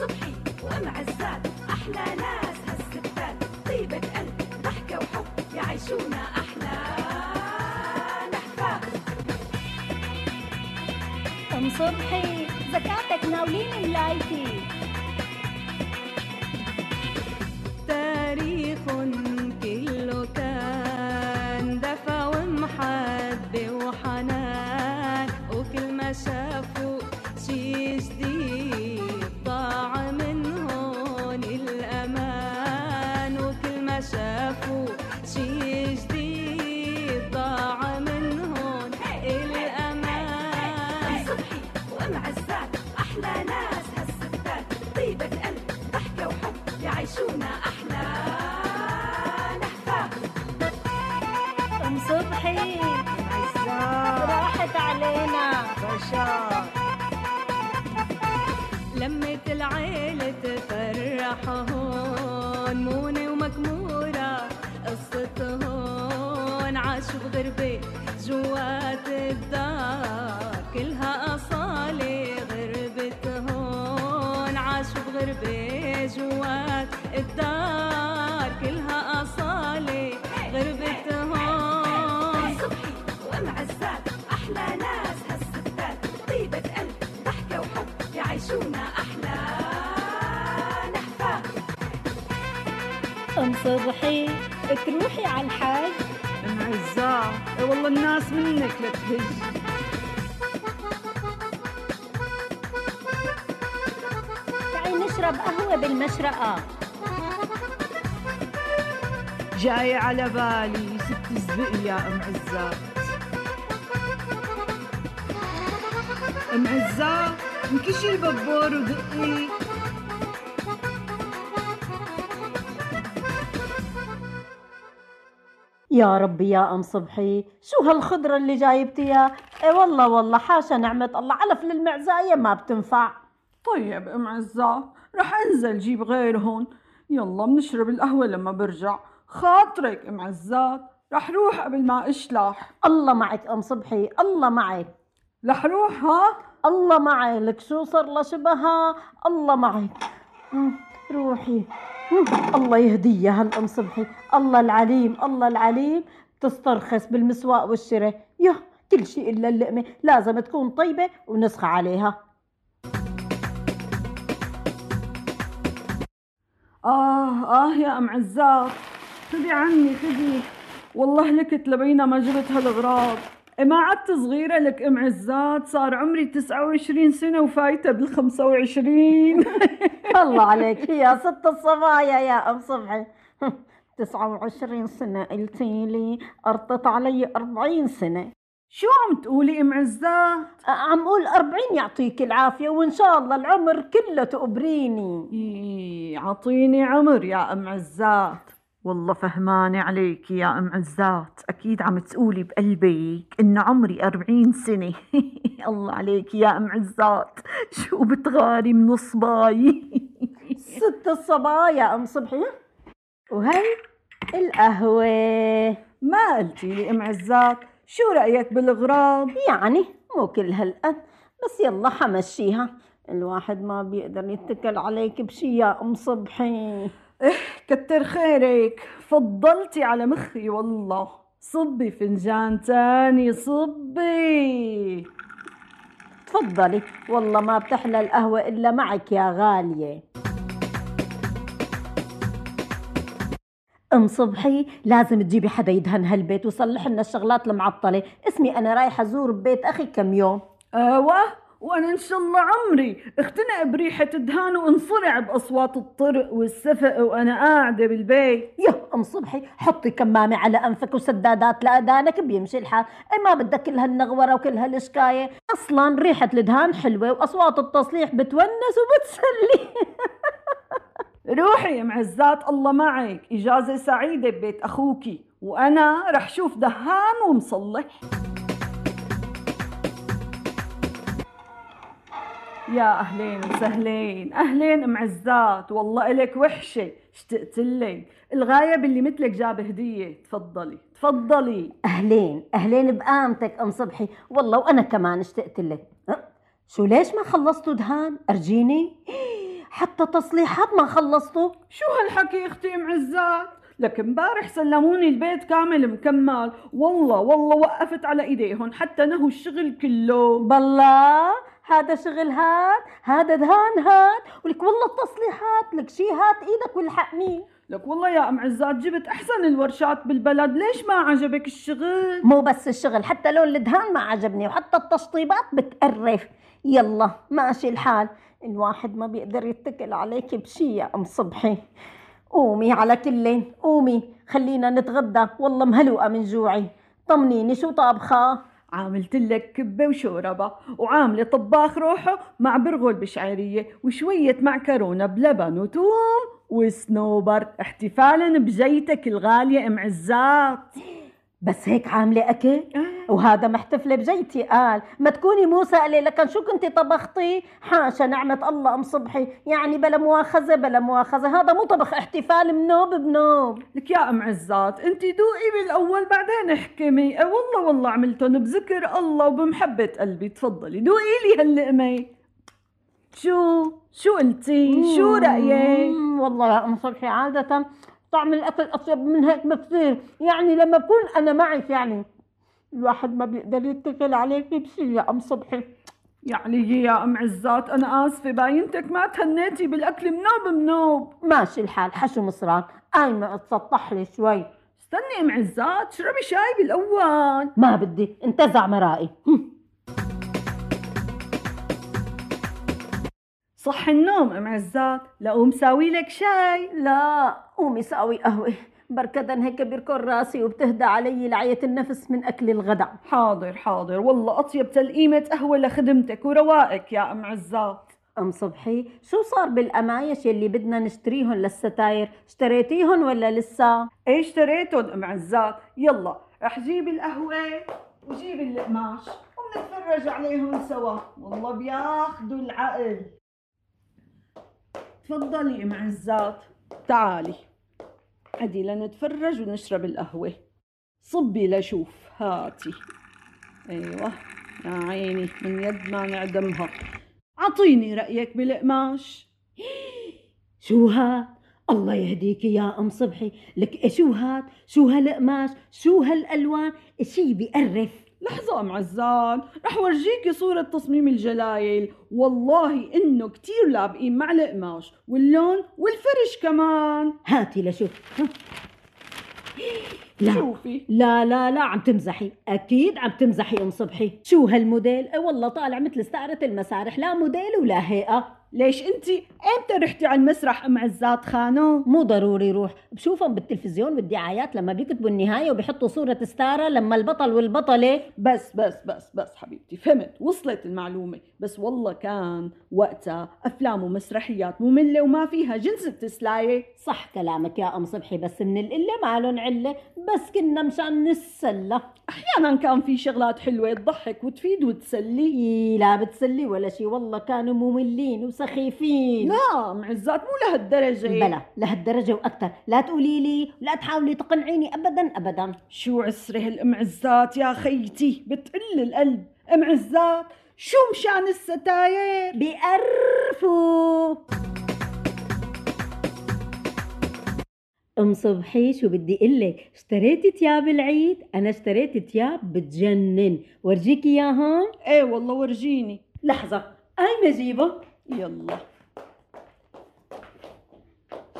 صبحي وام عزات أحلى ناس هالستات. طيبة قلب ضحكة وحب يعيشونا أحلى. نحفات ام صبحي زكاتك ناولين تاريخ كله كان دفى ومحبة صبحي راحت علينا. لمة العيلة تفرح هون مونة ومكمورة قصة هون. عاشوا بغربة جوات الدار كلها أصالة غربة هون. عاشوا بغربة جوات الدار. صبحي تروحي على الحاج. انعزاه إيه والله الناس منك لتهج تعي نشرب قهوة بالمشرقة. جاي على بالي ست زبق يا أم عزات أم عزات انكشي الببور ودقي. يا ربي يا أم صبحي شو هالخضرة اللي جايبتيها؟ اي والله والله حاشا نعمة الله علف للمعزاية ما بتنفع. طيب ام عزات رح أنزل جيب غيرهن يلا بنشرب القهوة لما برجع. خاطرك ام عزات رح روح قبل ما أشلح. الله معك أم صبحي الله معك. رح روح ها؟ الله معك. لك شو صار لها شبهها الله معك. روحي. الله يهديها هالام صبحي. الله العليم الله العليم. تسترخص بالمسواق والشراء يا كل شيء إلا اللقمة. لازم تكون طيبة ونسخة عليها. آه آه يا أم عزات خذي عني خذي والله لك تلبينا ما جبت هالغراض ما عدت صغيرة لك أم عزات صار عمري تسعة وعشرين سنة وفايتة بالخمسة وعشرين. الله عليك. يا ست الصبايا يا أم صبحي. تسعة وعشرين سنة قلتي لي أرطت علي أربعين سنة. شو عم تقولي أم عزات؟ عم قول أربعين يعطيك العافية وإن شاء الله العمر كله تقبريني إي عطيني عمر يا أم عزات. والله فهمانة عليك يا أم عزات. أكيد عم تقولي بقلبك إن عمري أربعين سنة. الله عليك يا أم عزات. شو بتغاري من صباي؟ ست الصبايا أم صبحي وهي القهوة. ما قلتي لي أم عزات. شو رأيك بالغراض؟ يعني مو كل هالقد. بس يلا حمشيها. الواحد ما بيقدر يتكل عليك بشي يا أم صبحي. كتر خيرك. فضلتي على مخي والله. صبي فنجان تاني صبي. تفضلي. والله ما بتحلى القهوة إلا معك يا غالية. أم صبحي لازم تجيبي حدا يدهن هالبيت ويصلح لنا الشغلات المعطلة. اسمي أنا رايحة أزور ببيت أخي كم يوم. أيوه وأنا إن شاء الله عمري اختنق بريحة دهان وانصرع بأصوات الطرق والسفق وأنا قاعدة بالبيت. يا أم صبحي حطي كمامة على أنفك وسدادات لأذانك بيمشي الحال. اي ما بدك كل هالنغورة وكل هالشكاية؟ أصلا ريحة الدهان حلوة وأصوات التصليح بتونس وبتسلي. روحي يا معزات الله معك. إجازة سعيدة ببيت أخوكي. وأنا رح شوف دهان ومصلح. يا أهلين وسهلين. أهلين ام عزات والله الك وحشة. اشتقت لك. الغايب اللي مثلك جاب هدية. تفضلي تفضلي. أهلين أهلين بقامتك أم صبحي. والله وأنا كمان اشتقت لك. أه؟ شو ليش ما خلصتوا دهان؟ أرجيني. حتى تصليحات ما خلصتوا. شو هالحكي أختي ام عزات لك امبارح سلموني البيت كامل مكمل. والله والله وقفت على ايديهم حتى نهوا الشغل كله. بالله؟ هذا شغل هاد هذا دهان هاد ولك والله التصليحات لك شي هات إيدك والحقني. لك والله يا أم عزات جبت أحسن الورشات بالبلد ليش ما عجبك الشغل؟ مو بس الشغل حتى لون الدهان ما عجبني وحتى التشطيبات بتقرف يلا ماشي الحال. الواحد ما بيقدر يتكل عليك بشي يا أم صبحي. قومي على كلين قومي خلينا نتغدى. والله مهلوقة من جوعي. طمنيني شو طابخة؟ عاملت لك كبة وشوربة وعاملة طباخ روحه مع برغل بشعيرية وشوية معكرونة بلبن وتوم وسنوبر احتفالا بجيتك الغالية أم عزات. بس هيك عاملة أكل؟ وهذا محتفلة بجيتي قال ما تكوني مو سائله لكن شو كنتي طبختي؟ حاشا نعمة الله أم صبحي. يعني بلا مؤاخذة بلا مؤاخذة. هذا مو طبخ احتفال منوب بنوب. لك يا أم عزات انت دوقي بالأول بعدين احكمي. أه والله والله عملتهم بذكر الله وبمحبة قلبي. تفضلي دوقي لي هاللقمة. شو؟ شو قلتي؟ شو رأيك؟ مم، والله يا أم صبحي عادة طعم الأكل أطيب من هيك بكثير. يعني لما بكون أنا معك يعني الواحد ما بيقدر يتكل عليك بشي يا أم صبحي. يعني يا أم عزات أنا آسفة باينتك ما تهنيتي بالأكل منوب منوب. ماشي الحال حشو مصران. قايمه اتسطح لي شوي. استني أم عزات اشربي شاي بالأول. ما بدي انتزع مرائي. صح النوم أم عزات. لقوم ساوي لك شاي لا. قومي ساوي قهوة. بركدا هيك بيركن راسي وبتهدى علي لعية النفس من أكل الغداء. حاضر حاضر. والله أطيب تلقيمة قهوة لخدمتك ورواقك يا أم عزات. أم صبحي شو صار بالقمايش يلي بدنا نشتريهن للستاير؟ اشتريتيهن ولا لسه إيه اشتريتهم أم عزات. يلا رح جيب القهوة وجيب القماش وبنتفرج عليهم سوا. والله بياخدوا العقل. تفضلي أم عزات. تعالي. ادي لنتفرج ونشرب القهوة. صبي لشوف. هاتي. أيوه. يا عيني من يد ما نعدمها. أعطيني رأيك بالقماش. شو هاد؟ الله يهديك يا أم صبحي. لك شو هاد؟ شو هالقماش؟ شو هالألوان؟ شي بيقرف. لحظة أم عزال رح ورجيكي صورة تصميم الجلايل. والله إنه كتير لابقين مع القماش واللون والفرش كمان. هاتي لشوف. لا شوفي. لا لا لا عم تمزحي. أكيد عم تمزحي أم صبحي. شو هالموديل؟ أه والله طالع مثل استعارة المسارح لا موديل ولا هيئة. ليش انتي إمتى رحتي على المسرح أم عزات خانو؟ مو ضروري روح بشوفهم بالتلفزيون بالدعايات لما بيكتبوا النهاية وبيحطوا صورة ستارة لما البطل والبطلة. بس بس بس بس حبيبتي فهمت؟ وصلت المعلومة. بس والله كان وقتها أفلام ومسرحيات مملة وما فيها جنس التسلاية. صح كلامك يا أم صبحي بس من القلة مالن علة. بس كنا مشان نتسلى. أحيانا كان في شغلات حلوة تضحك وتفيد وتسلي. لا بتسلي ولا شي. والله كانوا مملين وسخيفين لا ام عزات مو لهالدرجة. بلا لهالدرجة وأكثر. لا تقولي لي لا تحاولي تقنعيني أبدا أبدا. شو عسرة هالام عزات يا خيتي؟ بتقل القلب. ام عزات شو مشان الستاير؟ بيقرفوا. أم صبحي شو بدي أقول لك؟ اشتريتي تياب العيد. أنا اشتريت تياب بتجنن. ورجيك اياهم إيه والله ورجيني. لحظة. قايمه جيبه يلا.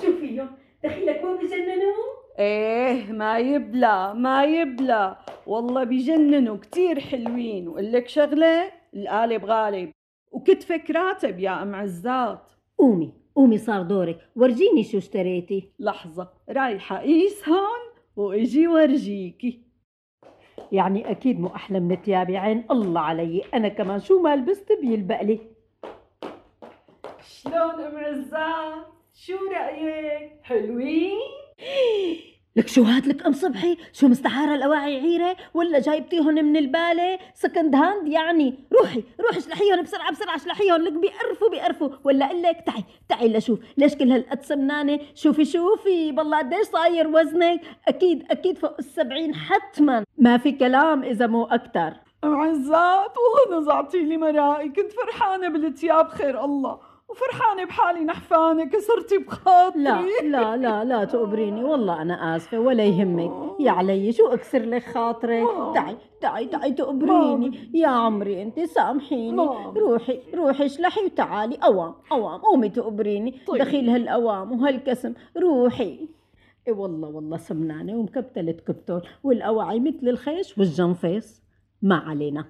شو فيهم دخيلك ما بجننوا إيه ما يبلى ما يبلى. والله بجننوا كتير حلوين. وقال لك شغلة؟ القالب غالب وكتفك راتب يا أم عزات. قومي قومي صار دورك. ورجيني شو اشتريتي. لحظة رايحة قيس هون؟ وإجي ورجيكي. يعني أكيد مو أحلى من تيابي عين الله علي أنا كمان شو ما لبست بيلبق لي. شلون ام عزات شو رأيك؟ حلوين؟ لك شو هات لك أم صبحي؟ شو مستعاره الأواعي عيرة؟ ولا جايبتيهم من البالة؟ second hand يعني. روحي روحي اشلحيهم بسرعة بسرعة اشلحيهم لك بيقرفوا بيقرفوا ولا أقول لك تعي تعي لشوف. ليش كل هالقد سمنانة؟ شوفي شوفي. بالله قديش صاير وزنك؟ أكيد أكيد فوق السبعين حتما. ما في كلام إذا مو أكتر. ام عزات والله نزعتي لي مرائي. كنت فرحانة بالتياب خير الله. وفرحانة بحالي نحفانة كسرتي بخاطري. لا لا لا لا تقبريني والله أنا آسفة ولا يهمك. يا علي شو أكسر لك خاطرك؟ تعي تعي تعي تقبريني يا عمري أنت سامحيني. روحي روحي اشلحي وتعالي. أوام أوام قومي تقبريني طيب. دخيل هالأوام وهالكسم. روحي. إي والله والله سمنانة ومكبتلة كبتول والأواعي مثل الخيش والجنفيس. ما علينا.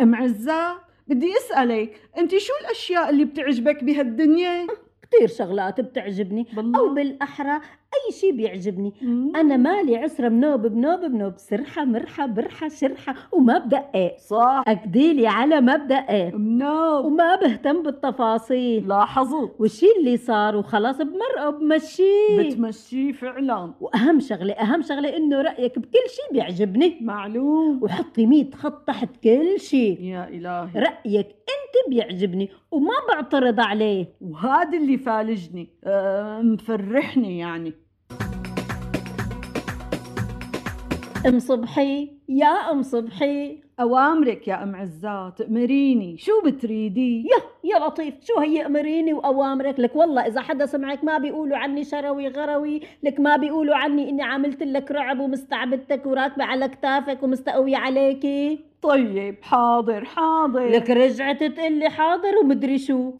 أم عزة بدي أسألك أنت شو الأشياء اللي بتعجبك بهالدنيا كتير شغلات بتعجبني بالله؟ أو بالأحرى أي شي بيعجبني. مم. أنا مالي عسرة بنوب بنوب بنوب. سرحة مرحة برحة شرحة. وما بدقق صح. أكديلي على ما بدقق منوب وما بهتم بالتفاصيل. لاحظوا. والشي اللي صار وخلاص بمرقه بمشيه بتمشيه فعلا. وأهم شغلة أهم شغلة إنه رأيك بكل شي بيعجبني. معلوم. وحطي مية خط تحت كل شي. يا إلهي. رأيك أنت بيعجبني وما بعترض عليه. وهذا اللي فالجني. أه مفرحني يعني. أم صبحي؟ يا أم صبحي. أوامرك يا أم عزات أمريني. شو بتريدي؟ يا يا لطيف. شو هي أمريني وأوامرك؟ لك والله إذا حدا سمعك ما بيقولوا عني شروي غروي. لك ما بيقولوا عني إني عملت لك رعب ومستعبدتك وراكبة على كتافك ومستقوية عليكي طيب حاضر حاضر. لك رجعت تقلي حاضر ومدري شو.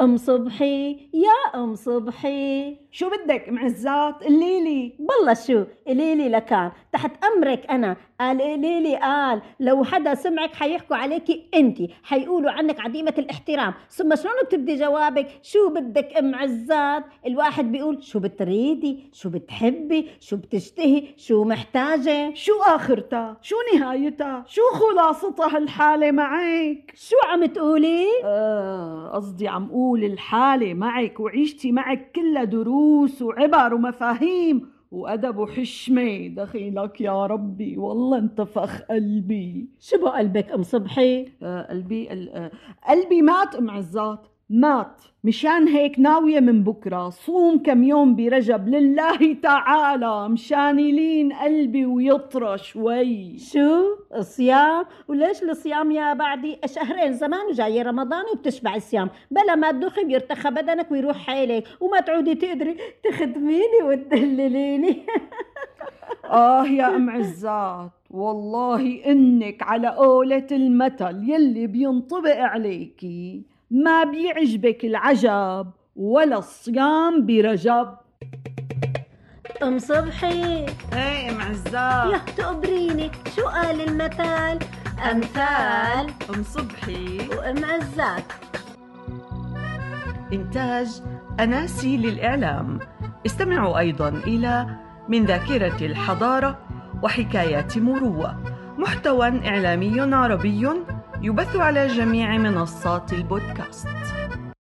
أم صبحي يا أم صبحي. شو بدك أم عزات قليلي. بالله شو قليلي لكان. تحت أمرك أنا. قال قليلي. قال لو حدا سمعك حيحكوا عليكي انت حيقولوا عنك عديمة الاحترام. ثم شلون بتبدي جوابك؟ شو بدك ام عزات الواحد بيقول شو بتريدي؟ شو بتحبي؟ شو بتشتهي؟ شو محتاجة؟ شو آخرتها؟ شو نهايتها؟ شو خلاصتها هالحالة معك؟ شو عم تقولي؟ آه قصدي عم قول الحالة معك وعيشتي معك كلها دروس. وعبر ومفاهيم وأدب وحشمة. دخيلك يا ربي والله انتفخ قلبي. شو بقلبك أم صبحي؟ آه قلبي آه قلبي مات أم عزات. مات. مشان هيك ناوية من بكرة. صوم كم يوم برجب. لله تعالى. مشان يلين قلبي ويطرى شوي. شو؟ الصيام؟ وليش الصيام يا بعدي؟ شهرين زمان وجاي رمضان وبتشبع الصيام. بلا ما تدخي بيرتخى بدنك ويروح حيلك. وما تعودي تقدري تخدميني وتدلليني. آه يا أم عزات. والله إنك على قولة المثل. يلي بينطبق عليكي. ما بيعجبك العجب ولا الصيام برجب. أم صبحي. إيه أم عزات يا تقبريني شو قال المثل أمثال. أم صبحي. وأم عزات إنتاج أناسي للإعلام. استمعوا أيضا إلى من ذاكرة الحضارة وحكايات مروة. محتوى إعلامي عربي يبث على جميع منصات البودكاست.